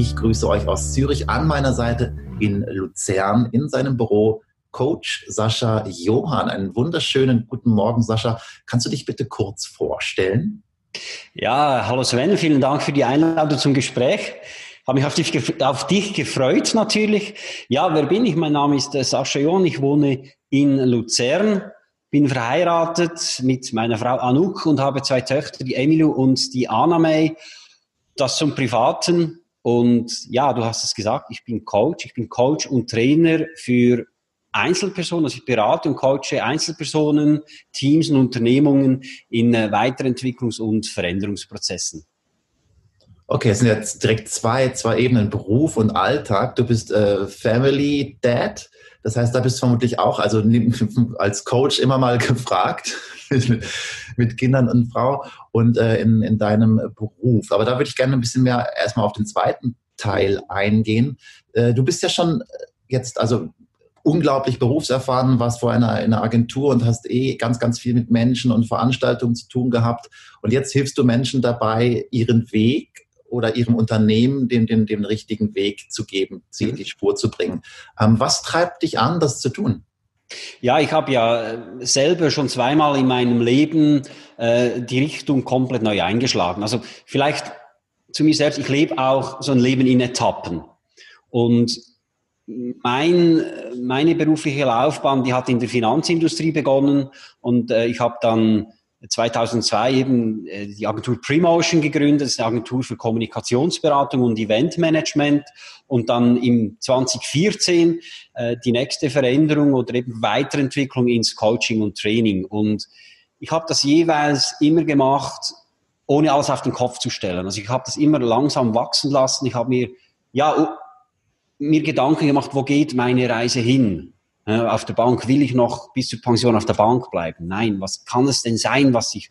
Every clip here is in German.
Ich grüße euch aus Zürich an meiner Seite in Luzern in seinem Büro. Coach Sascha Johann. Einen wunderschönen guten Morgen, Sascha. Kannst du dich bitte kurz vorstellen? Ja, hallo Sven, vielen Dank für die Einladung zum Gespräch. Habe mich auf dich, auf dich gefreut natürlich. Ja, wer bin ich? Mein Name ist äh, Sascha Johann. Ich wohne in Luzern, bin verheiratet mit meiner Frau Anouk und habe zwei Töchter, die Emily und die Anna May. Das zum Privaten. Und ja, du hast es gesagt, ich bin Coach. Ich bin Coach und Trainer für Einzelpersonen, also ich berate und coache Einzelpersonen, Teams und Unternehmungen in äh, Weiterentwicklungs- und Veränderungsprozessen. Okay, es sind jetzt direkt zwei, zwei Ebenen, Beruf und Alltag. Du bist äh, Family Dad, das heißt, da bist du vermutlich auch, also als Coach immer mal gefragt mit Kindern und Frau und äh, in, in deinem Beruf. Aber da würde ich gerne ein bisschen mehr erstmal auf den zweiten Teil eingehen. Äh, du bist ja schon jetzt, also unglaublich berufserfahren, warst vorher in einer, in einer Agentur und hast eh ganz, ganz viel mit Menschen und Veranstaltungen zu tun gehabt. Und jetzt hilfst du Menschen dabei, ihren Weg oder ihrem Unternehmen den, den, den richtigen Weg zu geben, sie in mhm. die Spur zu bringen. Ähm, was treibt dich an, das zu tun? Ja, ich habe ja selber schon zweimal in meinem Leben äh, die Richtung komplett neu eingeschlagen. Also vielleicht zu mir selbst, ich lebe auch so ein Leben in Etappen. Und mein, meine berufliche Laufbahn, die hat in der Finanzindustrie begonnen und äh, ich habe dann 2002 eben äh, die Agentur Premotion gegründet, das ist eine Agentur für Kommunikationsberatung und Eventmanagement und dann im 2014 äh, die nächste Veränderung oder eben Weiterentwicklung ins Coaching und Training und ich habe das jeweils immer gemacht, ohne alles auf den Kopf zu stellen. Also ich habe das immer langsam wachsen lassen. Ich habe mir ja mir Gedanken gemacht, wo geht meine Reise hin? Auf der Bank will ich noch bis zur Pension auf der Bank bleiben. Nein, was kann es denn sein, was ich,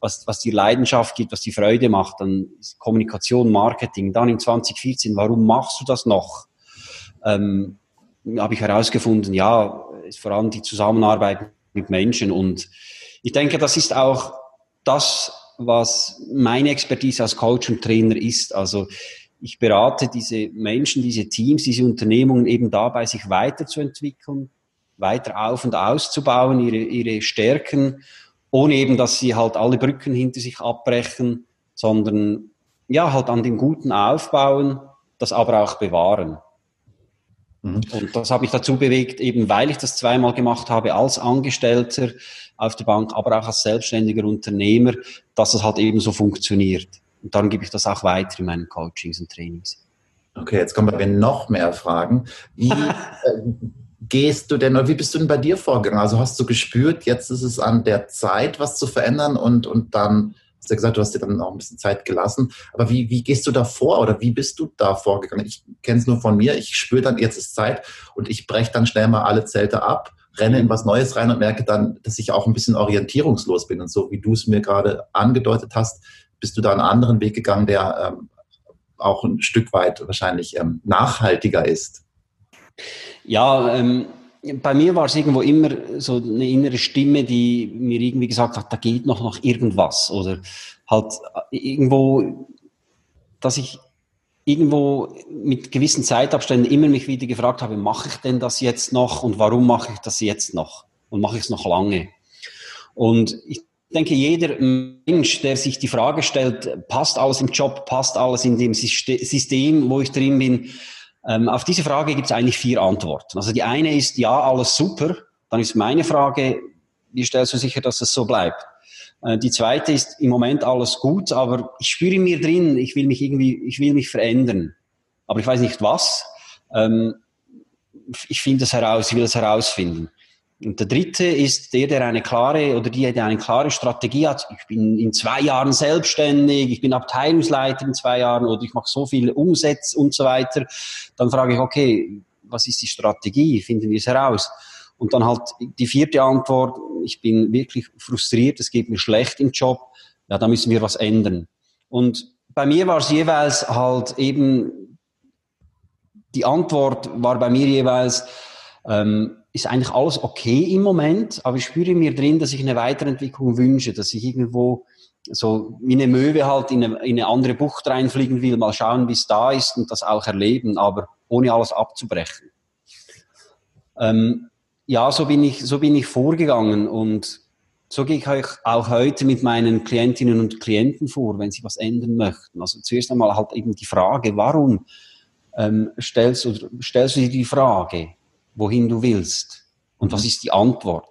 was, was die Leidenschaft gibt, was die Freude macht, dann Kommunikation, Marketing. Dann in 2014, warum machst du das noch? Ähm, habe ich herausgefunden, ja, ist vor allem die Zusammenarbeit mit Menschen und ich denke, das ist auch das, was meine Expertise als Coach und Trainer ist. Also ich berate diese Menschen, diese Teams, diese Unternehmungen eben dabei, sich weiterzuentwickeln, weiter auf und auszubauen, ihre, ihre Stärken, ohne eben, dass sie halt alle Brücken hinter sich abbrechen, sondern ja, halt an dem Guten aufbauen, das aber auch bewahren. Mhm. Und das habe ich dazu bewegt, eben weil ich das zweimal gemacht habe als Angestellter auf der Bank, aber auch als selbstständiger Unternehmer, dass es halt eben so funktioniert. Und darum gebe ich das auch weiter in meinen Coachings und Trainings. Okay, jetzt kommen wir noch mehr Fragen. Wie äh, gehst du denn, oder wie bist du denn bei dir vorgegangen? Also hast du gespürt, jetzt ist es an der Zeit, was zu verändern und, und dann hast du ja gesagt, du hast dir dann auch ein bisschen Zeit gelassen. Aber wie, wie gehst du da vor oder wie bist du da vorgegangen? Ich kenne es nur von mir. Ich spüre dann, jetzt ist Zeit und ich breche dann schnell mal alle Zelte ab, renne in was Neues rein und merke dann, dass ich auch ein bisschen orientierungslos bin. Und so wie du es mir gerade angedeutet hast, bist du da einen anderen Weg gegangen, der ähm, auch ein Stück weit wahrscheinlich ähm, nachhaltiger ist? Ja, ähm, bei mir war es irgendwo immer so eine innere Stimme, die mir irgendwie gesagt hat, da geht noch noch irgendwas oder halt äh, irgendwo, dass ich irgendwo mit gewissen Zeitabständen immer mich wieder gefragt habe, mache ich denn das jetzt noch und warum mache ich das jetzt noch und mache ich es noch lange? Und ich ich denke, jeder Mensch, der sich die Frage stellt, passt alles im Job, passt alles in dem System, wo ich drin bin, ähm, auf diese Frage gibt es eigentlich vier Antworten. Also die eine ist, ja, alles super. Dann ist meine Frage, wie stellst du sicher, dass es so bleibt? Äh, die zweite ist, im Moment alles gut, aber ich spüre in mir drin, ich will mich irgendwie, ich will mich verändern. Aber ich weiß nicht was. Ähm, ich finde es heraus, ich will es herausfinden. Und der dritte ist der, der eine klare oder die, der eine klare Strategie hat. Ich bin in zwei Jahren selbstständig, ich bin Abteilungsleiter in zwei Jahren oder ich mache so viel Umsatz und so weiter. Dann frage ich, okay, was ist die Strategie? Finden wir es heraus? Und dann halt die vierte Antwort, ich bin wirklich frustriert, es geht mir schlecht im Job. Ja, da müssen wir was ändern. Und bei mir war es jeweils halt eben, die Antwort war bei mir jeweils, ähm, ist eigentlich alles okay im Moment, aber ich spüre mir drin, dass ich eine Weiterentwicklung wünsche, dass ich irgendwo so wie eine Möwe halt in eine, in eine andere Bucht reinfliegen will, mal schauen, wie es da ist und das auch erleben, aber ohne alles abzubrechen. Ähm, ja, so bin ich, so bin ich vorgegangen und so gehe ich auch heute mit meinen Klientinnen und Klienten vor, wenn sie was ändern möchten. Also zuerst einmal halt eben die Frage, warum ähm, stellst, du, stellst du dir die Frage, wohin du willst? Und was ist die Antwort?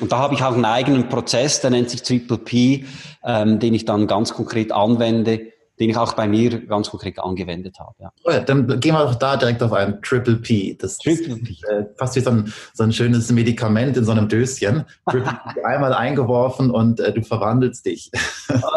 Und da habe ich auch einen eigenen Prozess, der nennt sich Triple P, ähm, den ich dann ganz konkret anwende, den ich auch bei mir ganz konkret angewendet habe. Ja. Oh ja, dann gehen wir doch da direkt auf ein Triple P. Das Triple P. ist äh, fast wie so ein, so ein schönes Medikament in so einem Döschen. Triple P einmal eingeworfen und äh, du verwandelst dich.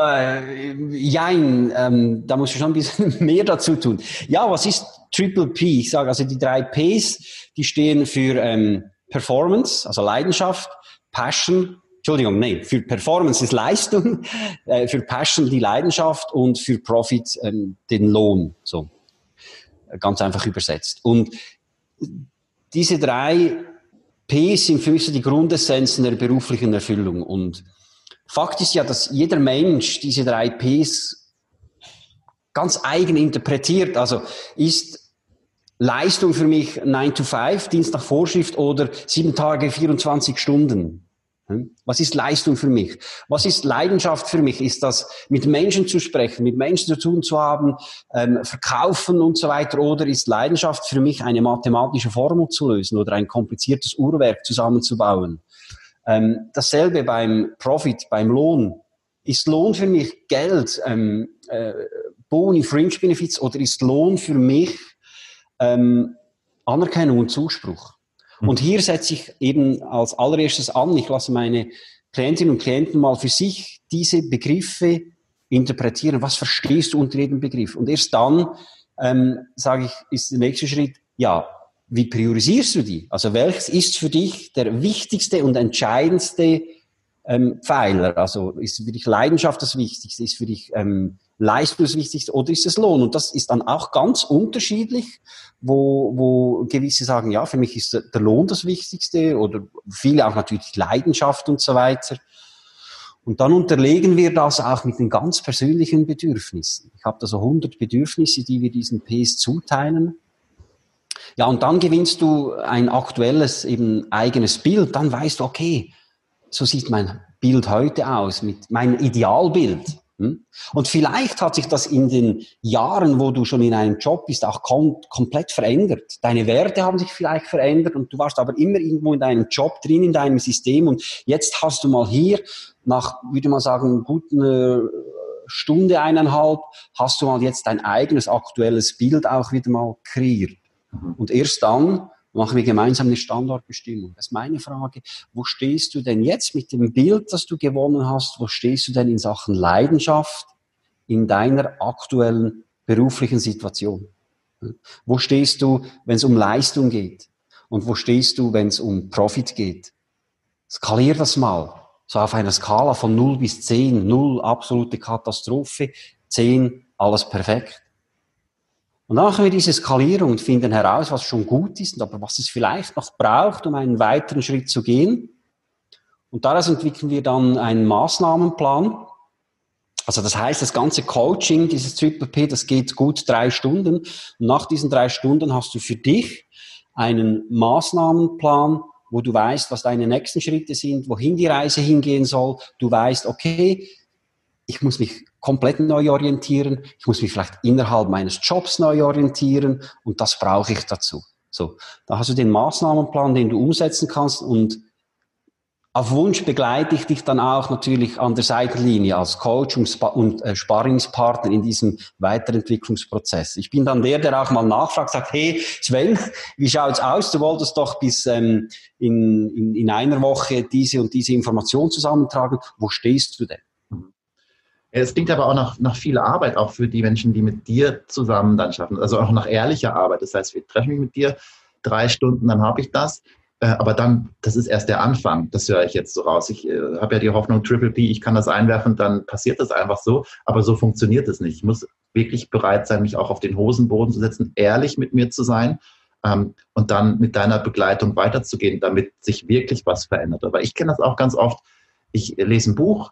äh, jein, ähm, da musst du schon ein bisschen mehr dazu tun. Ja, was ist Triple P? Ich sage also die drei Ps, die stehen für ähm, Performance, also Leidenschaft, Passion Entschuldigung, nee, für Performance ist Leistung, äh, für Passion die Leidenschaft und für Profit ähm, den Lohn. So ganz einfach übersetzt. Und diese drei Ps sind für mich so die Grundessenzen der beruflichen Erfüllung. Und Fakt ist ja, dass jeder Mensch diese drei Ps ganz eigen interpretiert. Also ist Leistung für mich 9 to 5, Dienst nach Vorschrift oder 7 Tage, 24 Stunden? Hm? Was ist Leistung für mich? Was ist Leidenschaft für mich? Ist das mit Menschen zu sprechen, mit Menschen zu tun zu haben, ähm, verkaufen und so weiter? Oder ist Leidenschaft für mich eine mathematische Formel zu lösen oder ein kompliziertes Uhrwerk zusammenzubauen? Ähm, dasselbe beim Profit, beim Lohn. Ist Lohn für mich Geld, ähm, äh, Boni, Fringe Benefits oder ist Lohn für mich ähm, Anerkennung und Zuspruch? Und hier setze ich eben als allererstes an, ich lasse meine Klientinnen und Klienten mal für sich diese Begriffe interpretieren. Was verstehst du unter jedem Begriff? Und erst dann ähm, sage ich, ist der nächste Schritt, ja, wie priorisierst du die? Also welches ist für dich der wichtigste und entscheidendste ähm, Pfeiler? Also ist für dich Leidenschaft das Wichtigste? Ist für dich ähm, Leistung das Wichtigste oder ist es Lohn? Und das ist dann auch ganz unterschiedlich, wo, wo gewisse sagen, ja, für mich ist der Lohn das Wichtigste oder viele auch natürlich Leidenschaft und so weiter. Und dann unterlegen wir das auch mit den ganz persönlichen Bedürfnissen. Ich habe da so 100 Bedürfnisse, die wir diesen Ps zuteilen. Ja, und dann gewinnst du ein aktuelles, eben eigenes Bild. Dann weißt du, okay, so sieht mein Bild heute aus, mit meinem Idealbild. Hm? Und vielleicht hat sich das in den Jahren, wo du schon in einem Job bist, auch kom komplett verändert. Deine Werte haben sich vielleicht verändert und du warst aber immer irgendwo in deinem Job drin, in deinem System und jetzt hast du mal hier nach, würde man sagen, guten Stunde, eineinhalb, hast du mal jetzt dein eigenes aktuelles Bild auch wieder mal kreiert. Mhm. Und erst dann machen wir gemeinsam eine Standortbestimmung. Das ist meine Frage. Wo stehst du denn jetzt mit dem Bild, das du gewonnen hast? Wo stehst du denn in Sachen Leidenschaft in deiner aktuellen beruflichen Situation? Wo stehst du, wenn es um Leistung geht? Und wo stehst du, wenn es um Profit geht? Skalier das mal. So auf einer Skala von 0 bis 10. 0 absolute Katastrophe, 10 alles perfekt. Und dann machen wir diese Skalierung und finden heraus, was schon gut ist, aber was es vielleicht noch braucht, um einen weiteren Schritt zu gehen. Und daraus entwickeln wir dann einen Maßnahmenplan. Also das heißt, das ganze Coaching, dieses Triple P, das geht gut drei Stunden. Und nach diesen drei Stunden hast du für dich einen Maßnahmenplan, wo du weißt, was deine nächsten Schritte sind, wohin die Reise hingehen soll. Du weißt, okay, ich muss mich komplett neu orientieren, ich muss mich vielleicht innerhalb meines Jobs neu orientieren und das brauche ich dazu. So, da hast du den Maßnahmenplan, den du umsetzen kannst und auf Wunsch begleite ich dich dann auch natürlich an der Seitenlinie als Coach und äh, Sparringspartner in diesem Weiterentwicklungsprozess. Ich bin dann der, der auch mal nachfragt, sagt, hey Sven, wie schaut's aus? Du wolltest doch bis ähm, in, in, in einer Woche diese und diese Information zusammentragen. Wo stehst du denn? Es klingt aber auch nach, nach viel Arbeit, auch für die Menschen, die mit dir zusammen dann schaffen. Also auch nach ehrlicher Arbeit. Das heißt, wir treffen mich mit dir drei Stunden, dann habe ich das. Äh, aber dann, das ist erst der Anfang. Das höre ich jetzt so raus. Ich äh, habe ja die Hoffnung, Triple P, ich kann das einwerfen, dann passiert das einfach so. Aber so funktioniert es nicht. Ich muss wirklich bereit sein, mich auch auf den Hosenboden zu setzen, ehrlich mit mir zu sein ähm, und dann mit deiner Begleitung weiterzugehen, damit sich wirklich was verändert. Aber ich kenne das auch ganz oft. Ich lese ein Buch,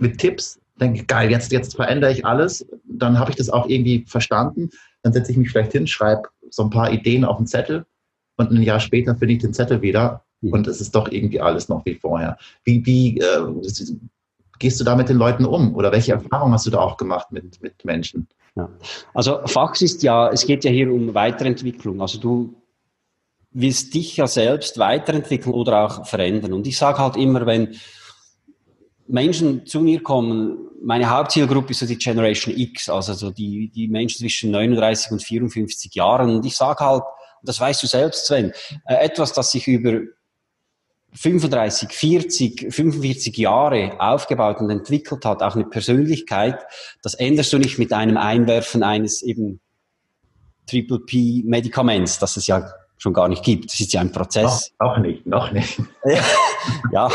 mit Tipps, denke, geil, jetzt, jetzt verändere ich alles, dann habe ich das auch irgendwie verstanden, dann setze ich mich vielleicht hin, schreibe so ein paar Ideen auf einen Zettel und ein Jahr später finde ich den Zettel wieder mhm. und es ist doch irgendwie alles noch wie vorher. Wie, wie äh, gehst du da mit den Leuten um oder welche Erfahrungen hast du da auch gemacht mit, mit Menschen? Ja. Also Fax ist ja, es geht ja hier um Weiterentwicklung. Also du willst dich ja selbst weiterentwickeln oder auch verändern. Und ich sage halt immer, wenn Menschen zu mir kommen, meine Hauptzielgruppe ist so die Generation X, also so die, die Menschen zwischen 39 und 54 Jahren. Und ich sage halt, das weißt du selbst, Sven, äh, etwas, das sich über 35, 40, 45 Jahre aufgebaut und entwickelt hat, auch eine Persönlichkeit, das änderst du nicht mit einem Einwerfen eines eben Triple P Medikaments, das es ja schon gar nicht gibt. Das ist ja ein Prozess. Noch, noch nicht, noch nicht. ja,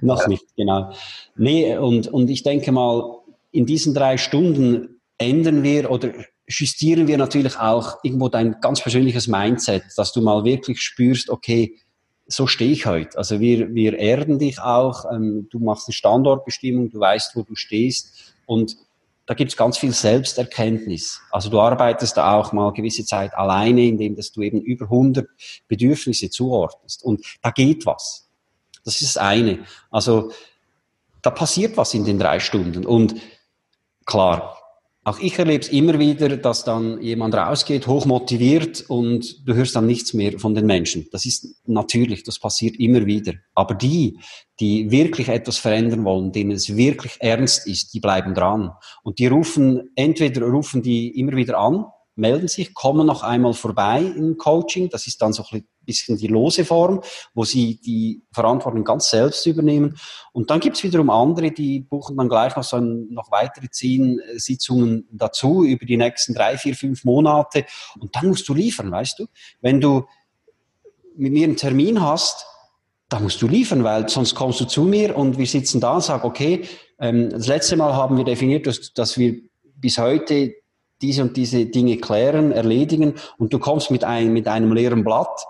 noch ja. nicht, genau. Nee, und, und ich denke mal, in diesen drei Stunden ändern wir oder justieren wir natürlich auch irgendwo dein ganz persönliches Mindset, dass du mal wirklich spürst, okay, so stehe ich heute. Also wir, wir erden dich auch, ähm, du machst eine Standortbestimmung, du weißt, wo du stehst und da gibt es ganz viel Selbsterkenntnis. Also du arbeitest da auch mal gewisse Zeit alleine, indem dass du eben über 100 Bedürfnisse zuordnest. Und da geht was. Das ist das eine. Also da passiert was in den drei Stunden. Und klar, auch ich erlebe es immer wieder, dass dann jemand rausgeht, hochmotiviert und du hörst dann nichts mehr von den Menschen. Das ist natürlich, das passiert immer wieder. Aber die, die wirklich etwas verändern wollen, denen es wirklich ernst ist, die bleiben dran. Und die rufen, entweder rufen die immer wieder an, melden sich, kommen noch einmal vorbei im Coaching. Das ist dann so ein bisschen die lose Form, wo sie die Verantwortung ganz selbst übernehmen. Und dann gibt es wiederum andere, die buchen dann gleich noch, so ein, noch weitere zehn äh, Sitzungen dazu über die nächsten drei, vier, fünf Monate. Und dann musst du liefern, weißt du? Wenn du mit mir einen Termin hast, da musst du liefern, weil sonst kommst du zu mir und wir sitzen da und sagen, okay, ähm, das letzte Mal haben wir definiert, dass, dass wir bis heute diese und diese Dinge klären, erledigen und du kommst mit, ein, mit einem leeren Blatt.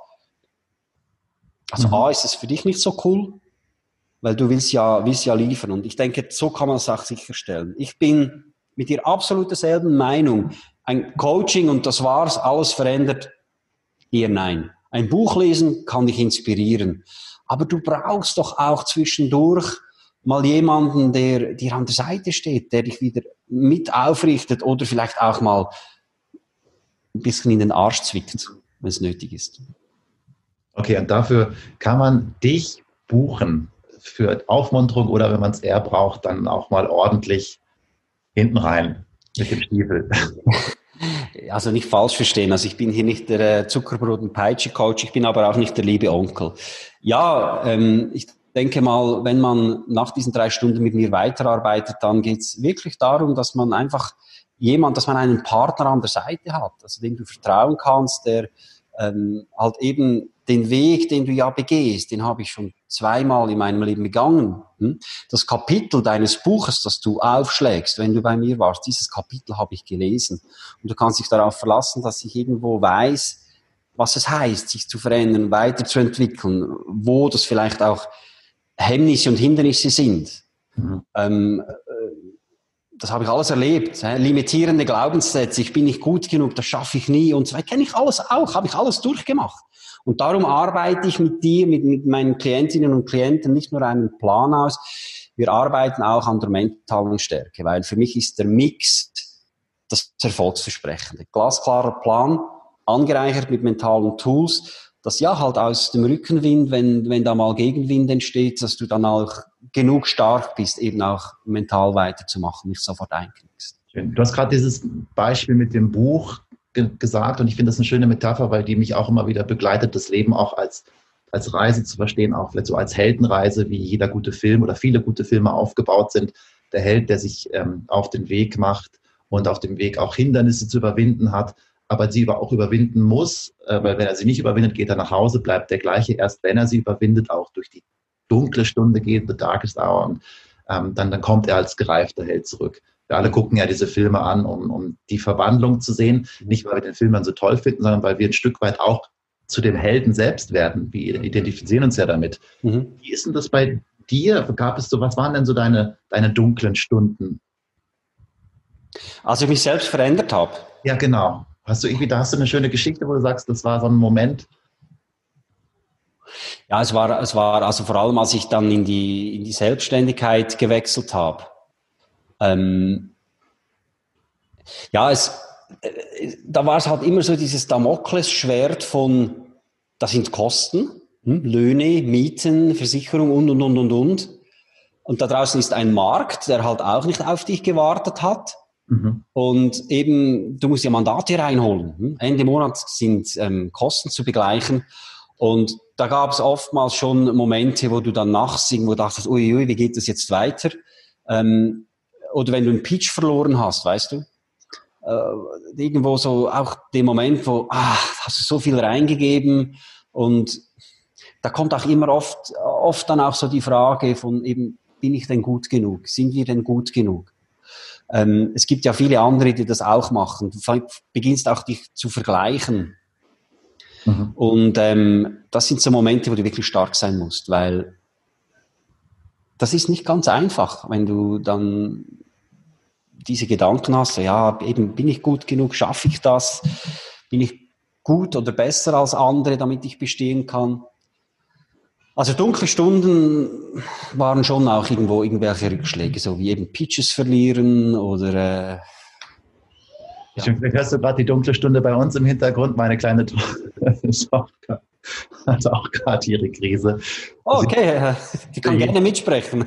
Also mhm. A, ist es für dich nicht so cool, weil du willst ja, willst ja liefern. Und ich denke, so kann man es auch sicherstellen. Ich bin mit dir absolut derselben Meinung. Ein Coaching und das war's, alles verändert, eher nein. Ein Buch lesen kann dich inspirieren. Aber du brauchst doch auch zwischendurch mal jemanden, der dir an der Seite steht, der dich wieder mit aufrichtet oder vielleicht auch mal ein bisschen in den Arsch zwickt, wenn es nötig ist. Okay, und dafür kann man dich buchen für Aufmunterung oder wenn man es eher braucht, dann auch mal ordentlich hinten rein mit dem Stiefel. Also nicht falsch verstehen. Also ich bin hier nicht der äh, Zuckerbrot- und Peitsche-Coach, ich bin aber auch nicht der liebe Onkel. Ja, ähm, ich denke mal, wenn man nach diesen drei Stunden mit mir weiterarbeitet, dann geht es wirklich darum, dass man einfach jemand, dass man einen Partner an der Seite hat, also dem du vertrauen kannst, der ähm, halt eben den Weg, den du ja begehst, den habe ich schon zweimal in meinem Leben begangen. Hm? Das Kapitel deines Buches, das du aufschlägst, wenn du bei mir warst, dieses Kapitel habe ich gelesen. Und du kannst dich darauf verlassen, dass ich irgendwo weiß, was es heißt, sich zu verändern, weiterzuentwickeln, wo das vielleicht auch Hemmnisse und Hindernisse sind. Mhm. Ähm, äh, das habe ich alles erlebt. He? Limitierende Glaubenssätze, ich bin nicht gut genug, das schaffe ich nie und so weiter. Kenne ich alles auch, habe ich alles durchgemacht. Und darum arbeite ich mit dir, mit, mit meinen Klientinnen und Klienten nicht nur einen Plan aus, wir arbeiten auch an der mentalen Stärke, weil für mich ist der Mix das Erfolgsversprechende. Glasklarer Plan, angereichert mit mentalen Tools, dass ja halt aus dem Rückenwind, wenn, wenn da mal Gegenwind entsteht, dass du dann auch genug stark bist, eben auch mental weiterzumachen, nicht sofort einknickst. Du hast gerade dieses Beispiel mit dem Buch ge gesagt und ich finde das eine schöne Metapher, weil die mich auch immer wieder begleitet, das Leben auch als, als Reise zu verstehen, auch vielleicht so als Heldenreise, wie jeder gute Film oder viele gute Filme aufgebaut sind. Der Held, der sich ähm, auf den Weg macht und auf dem Weg auch Hindernisse zu überwinden hat aber sie auch überwinden muss, äh, weil wenn er sie nicht überwindet, geht er nach Hause, bleibt der gleiche. Erst wenn er sie überwindet, auch durch die dunkle Stunde geht, the darkest hour, und ähm, dann, dann kommt er als gereifter Held zurück. Wir alle gucken ja diese Filme an, um, um die Verwandlung zu sehen. Nicht, weil wir den Film dann so toll finden, sondern weil wir ein Stück weit auch zu dem Helden selbst werden. Wir identifizieren uns ja damit. Mhm. Wie ist denn das bei dir? Gab es so, was waren denn so deine, deine dunklen Stunden? Als ich mich selbst verändert habe. Ja, genau. Hast du irgendwie, da hast du eine schöne Geschichte, wo du sagst, das war so ein Moment? Ja, es war, es war also vor allem, als ich dann in die, in die Selbstständigkeit gewechselt habe. Ähm, ja, es, äh, da war es halt immer so dieses Damoklesschwert von, das sind Kosten, hm, Löhne, Mieten, Versicherung und, und, und, und, und. Und da draußen ist ein Markt, der halt auch nicht auf dich gewartet hat. Mhm. Und eben, du musst ja Mandate reinholen. Hm? Ende Monat sind ähm, Kosten zu begleichen. Und da gab es oftmals schon Momente, wo du dann nachts irgendwo dachtest, uiui, wie geht das jetzt weiter? Ähm, oder wenn du einen Pitch verloren hast, weißt du? Äh, irgendwo so auch den Moment, wo, ah, hast du so viel reingegeben und da kommt auch immer oft, oft dann auch so die Frage von eben, bin ich denn gut genug? Sind wir denn gut genug? Ähm, es gibt ja viele andere, die das auch machen. Du beginnst auch dich zu vergleichen. Mhm. Und ähm, das sind so Momente, wo du wirklich stark sein musst, weil das ist nicht ganz einfach, wenn du dann diese Gedanken hast, ja, eben bin ich gut genug, schaffe ich das, bin ich gut oder besser als andere, damit ich bestehen kann. Also dunkle Stunden waren schon auch irgendwo irgendwelche Rückschläge, so wie eben Pitches verlieren oder. Äh, ja. Vielleicht hörst du gerade die dunkle Stunde bei uns im Hintergrund. Meine kleine Tochter hat auch gerade ihre Krise. Oh, okay, die kann gerne mitsprechen.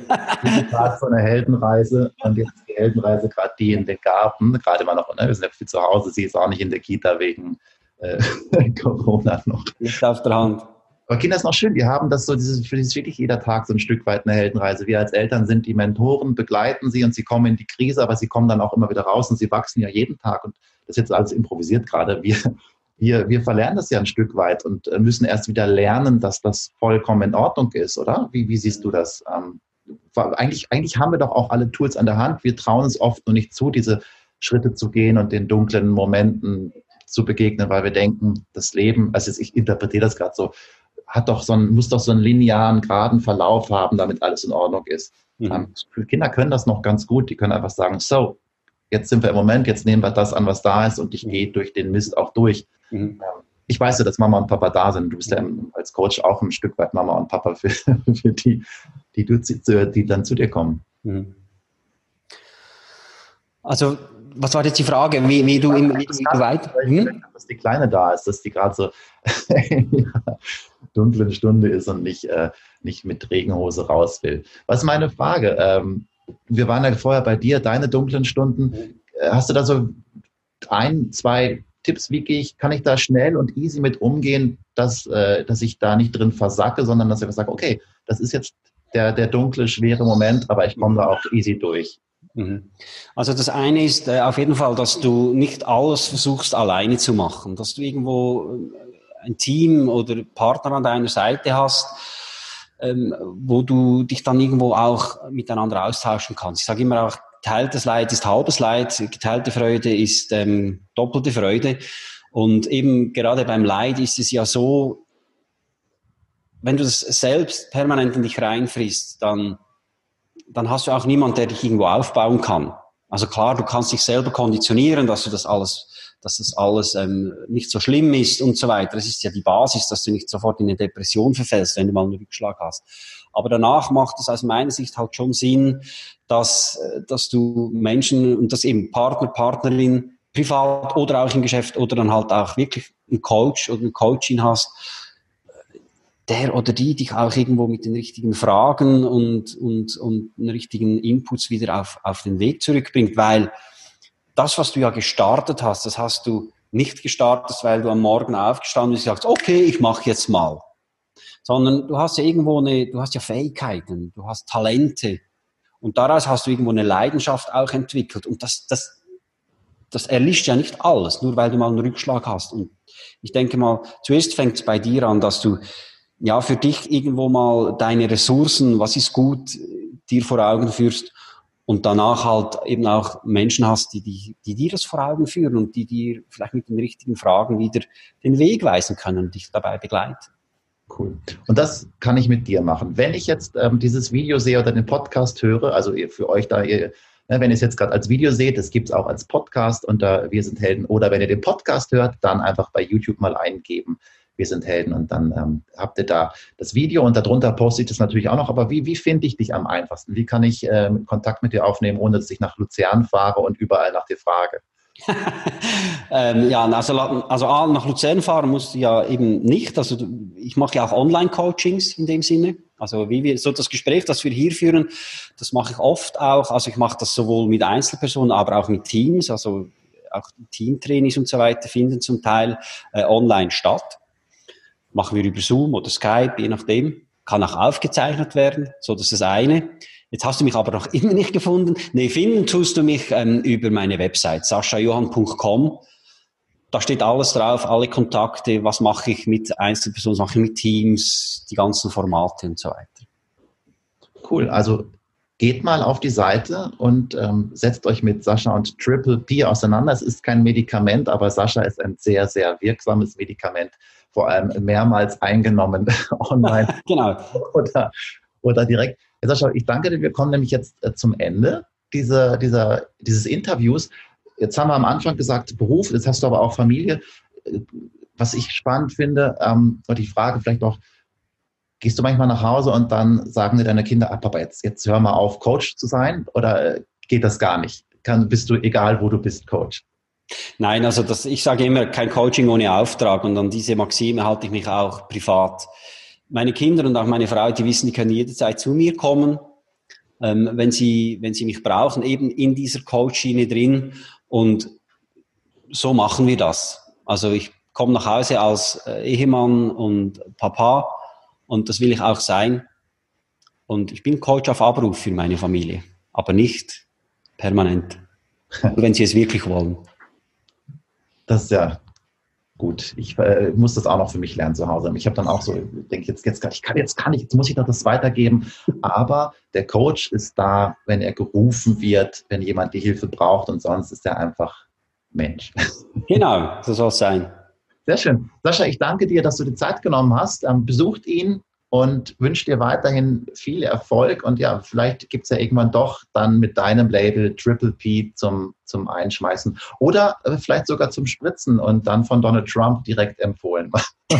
gerade so eine Heldenreise und jetzt die Heldenreise gerade die in den Garten, gerade immer noch, ne? wir sind ja viel zu Hause, sie ist auch nicht in der Kita wegen äh, Corona noch. Nicht auf der Hand. Aber Kinder ist noch schön, die haben das so, dieses, für dieses wirklich jeder Tag so ein Stück weit eine Heldenreise. Wir als Eltern sind die Mentoren, begleiten sie und sie kommen in die Krise, aber sie kommen dann auch immer wieder raus und sie wachsen ja jeden Tag. Und das ist jetzt alles improvisiert gerade. Wir, wir, wir verlernen das ja ein Stück weit und äh, müssen erst wieder lernen, dass das vollkommen in Ordnung ist, oder? Wie, wie siehst du das? Ähm, eigentlich, eigentlich haben wir doch auch alle Tools an der Hand. Wir trauen es oft nur nicht zu, diese Schritte zu gehen und den dunklen Momenten zu begegnen, weil wir denken, das Leben, also ich interpretiere das gerade so, hat doch so einen, muss doch so einen linearen, geraden Verlauf haben, damit alles in Ordnung ist. Mhm. Ähm, Kinder können das noch ganz gut. Die können einfach sagen, so, jetzt sind wir im Moment, jetzt nehmen wir das an, was da ist und ich mhm. gehe durch den Mist auch durch. Mhm. Ähm, ich weiß ja, dass Mama und Papa da sind. Du bist ja als Coach auch ein Stück weit Mama und Papa für, für die, die, du, die dann zu dir kommen. Mhm. Also was war jetzt die Frage, wie, wie du, im, wie, wie du weit... Hm? Dass die Kleine da ist, dass die gerade so in einer dunklen Stunde ist und nicht, äh, nicht mit Regenhose raus will. Was ist meine Frage? Ähm, wir waren ja vorher bei dir, deine dunklen Stunden. Äh, hast du da so ein, zwei Tipps, wie gehe ich, kann ich da schnell und easy mit umgehen, dass, äh, dass ich da nicht drin versacke, sondern dass ich sage, okay, das ist jetzt der, der dunkle, schwere Moment, aber ich komme da auch easy durch. Mhm. Also das eine ist äh, auf jeden Fall, dass du nicht alles versuchst alleine zu machen, dass du irgendwo äh, ein Team oder Partner an deiner Seite hast, ähm, wo du dich dann irgendwo auch miteinander austauschen kannst. Ich sage immer auch, teiltes Leid ist halbes Leid, geteilte Freude ist ähm, doppelte Freude. Und eben gerade beim Leid ist es ja so, wenn du das selbst permanent in dich reinfrisst, dann dann hast du auch niemand, der dich irgendwo aufbauen kann. Also klar, du kannst dich selber konditionieren, dass du das alles, dass das alles ähm, nicht so schlimm ist und so weiter. Das ist ja die Basis, dass du nicht sofort in eine Depression verfällst, wenn du mal einen Rückschlag hast. Aber danach macht es aus meiner Sicht halt schon Sinn, dass, äh, dass du Menschen und das eben Partner, Partnerin, privat oder auch im Geschäft oder dann halt auch wirklich einen Coach oder eine Coachin hast, der oder die dich auch irgendwo mit den richtigen Fragen und, und, und den richtigen Inputs wieder auf, auf den Weg zurückbringt, weil das, was du ja gestartet hast, das hast du nicht gestartet, weil du am Morgen aufgestanden bist und sagst, okay, ich mache jetzt mal. Sondern du hast ja irgendwo eine, du hast ja Fähigkeiten, du hast Talente. Und daraus hast du irgendwo eine Leidenschaft auch entwickelt. Und das, das, das erlischt ja nicht alles, nur weil du mal einen Rückschlag hast. Und ich denke mal, zuerst fängt es bei dir an, dass du ja, für dich irgendwo mal deine Ressourcen, was ist gut, dir vor Augen führst und danach halt eben auch Menschen hast, die, die, die dir das vor Augen führen und die dir vielleicht mit den richtigen Fragen wieder den Weg weisen können und dich dabei begleiten. Cool. Und das kann ich mit dir machen. Wenn ich jetzt ähm, dieses Video sehe oder den Podcast höre, also für euch da, ihr, ne, wenn ihr es jetzt gerade als Video seht, das gibt es auch als Podcast unter Wir sind Helden. Oder wenn ihr den Podcast hört, dann einfach bei YouTube mal eingeben. Wir sind Helden und dann ähm, habt ihr da das Video und darunter poste ich das natürlich auch noch. Aber wie, wie finde ich dich am einfachsten? Wie kann ich ähm, Kontakt mit dir aufnehmen, ohne dass ich nach Luzern fahre und überall nach dir frage? ähm, ja, also, also nach Luzern fahren musst du ja eben nicht. Also ich mache ja auch Online-Coachings in dem Sinne. Also wie wir so das Gespräch, das wir hier führen, das mache ich oft auch. Also ich mache das sowohl mit Einzelpersonen, aber auch mit Teams. Also auch Teamtrainings und so weiter finden zum Teil äh, online statt. Machen wir über Zoom oder Skype, je nachdem. Kann auch aufgezeichnet werden. So, das ist das eine. Jetzt hast du mich aber noch immer nicht gefunden. Nee, finden tust du mich ähm, über meine Website, saschajohann.com. Da steht alles drauf, alle Kontakte, was mache ich mit Einzelpersonen, was mache ich mit Teams, die ganzen Formate und so weiter. Cool, also geht mal auf die Seite und ähm, setzt euch mit Sascha und Triple P auseinander. Es ist kein Medikament, aber Sascha ist ein sehr, sehr wirksames Medikament, vor allem mehrmals eingenommen online. genau. Oder, oder direkt. Sascha, ich danke dir. Wir kommen nämlich jetzt äh, zum Ende dieser, dieser, dieses Interviews. Jetzt haben wir am Anfang gesagt Beruf, jetzt hast du aber auch Familie. Äh, was ich spannend finde, ähm, und die Frage vielleicht auch, gehst du manchmal nach Hause und dann sagen dir deine Kinder, ah, Papa, jetzt, jetzt hör mal auf, Coach zu sein? Oder äh, geht das gar nicht? Kann, bist du, egal wo du bist, Coach? Nein, also das, ich sage immer, kein Coaching ohne Auftrag und an diese Maxime halte ich mich auch privat meine Kinder und auch meine Frau, die wissen, die können jederzeit zu mir kommen, ähm, wenn, sie, wenn sie mich brauchen, eben in dieser Coach-Schiene drin. Und so machen wir das. Also ich komme nach Hause als äh, Ehemann und Papa und das will ich auch sein. Und ich bin Coach auf Abruf für meine Familie, aber nicht permanent. wenn sie es wirklich wollen. Das ist ja gut, ich äh, muss das auch noch für mich lernen zu Hause. Ich habe dann auch so, denke jetzt, jetzt, ich kann, jetzt kann ich, jetzt muss ich doch das weitergeben. Aber der Coach ist da, wenn er gerufen wird, wenn jemand die Hilfe braucht und sonst ist er einfach Mensch. Genau, so soll es sein. Sehr schön. Sascha, ich danke dir, dass du die Zeit genommen hast. Ähm, besucht ihn, und wünsche dir weiterhin viel Erfolg. Und ja, vielleicht gibt es ja irgendwann doch dann mit deinem Label Triple P zum, zum Einschmeißen oder äh, vielleicht sogar zum Spritzen und dann von Donald Trump direkt empfohlen.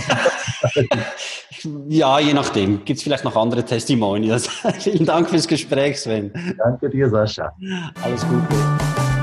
ja, je nachdem. Gibt es vielleicht noch andere Testimonials. Vielen Dank fürs Gespräch, Sven. Danke dir, Sascha. Alles Gute.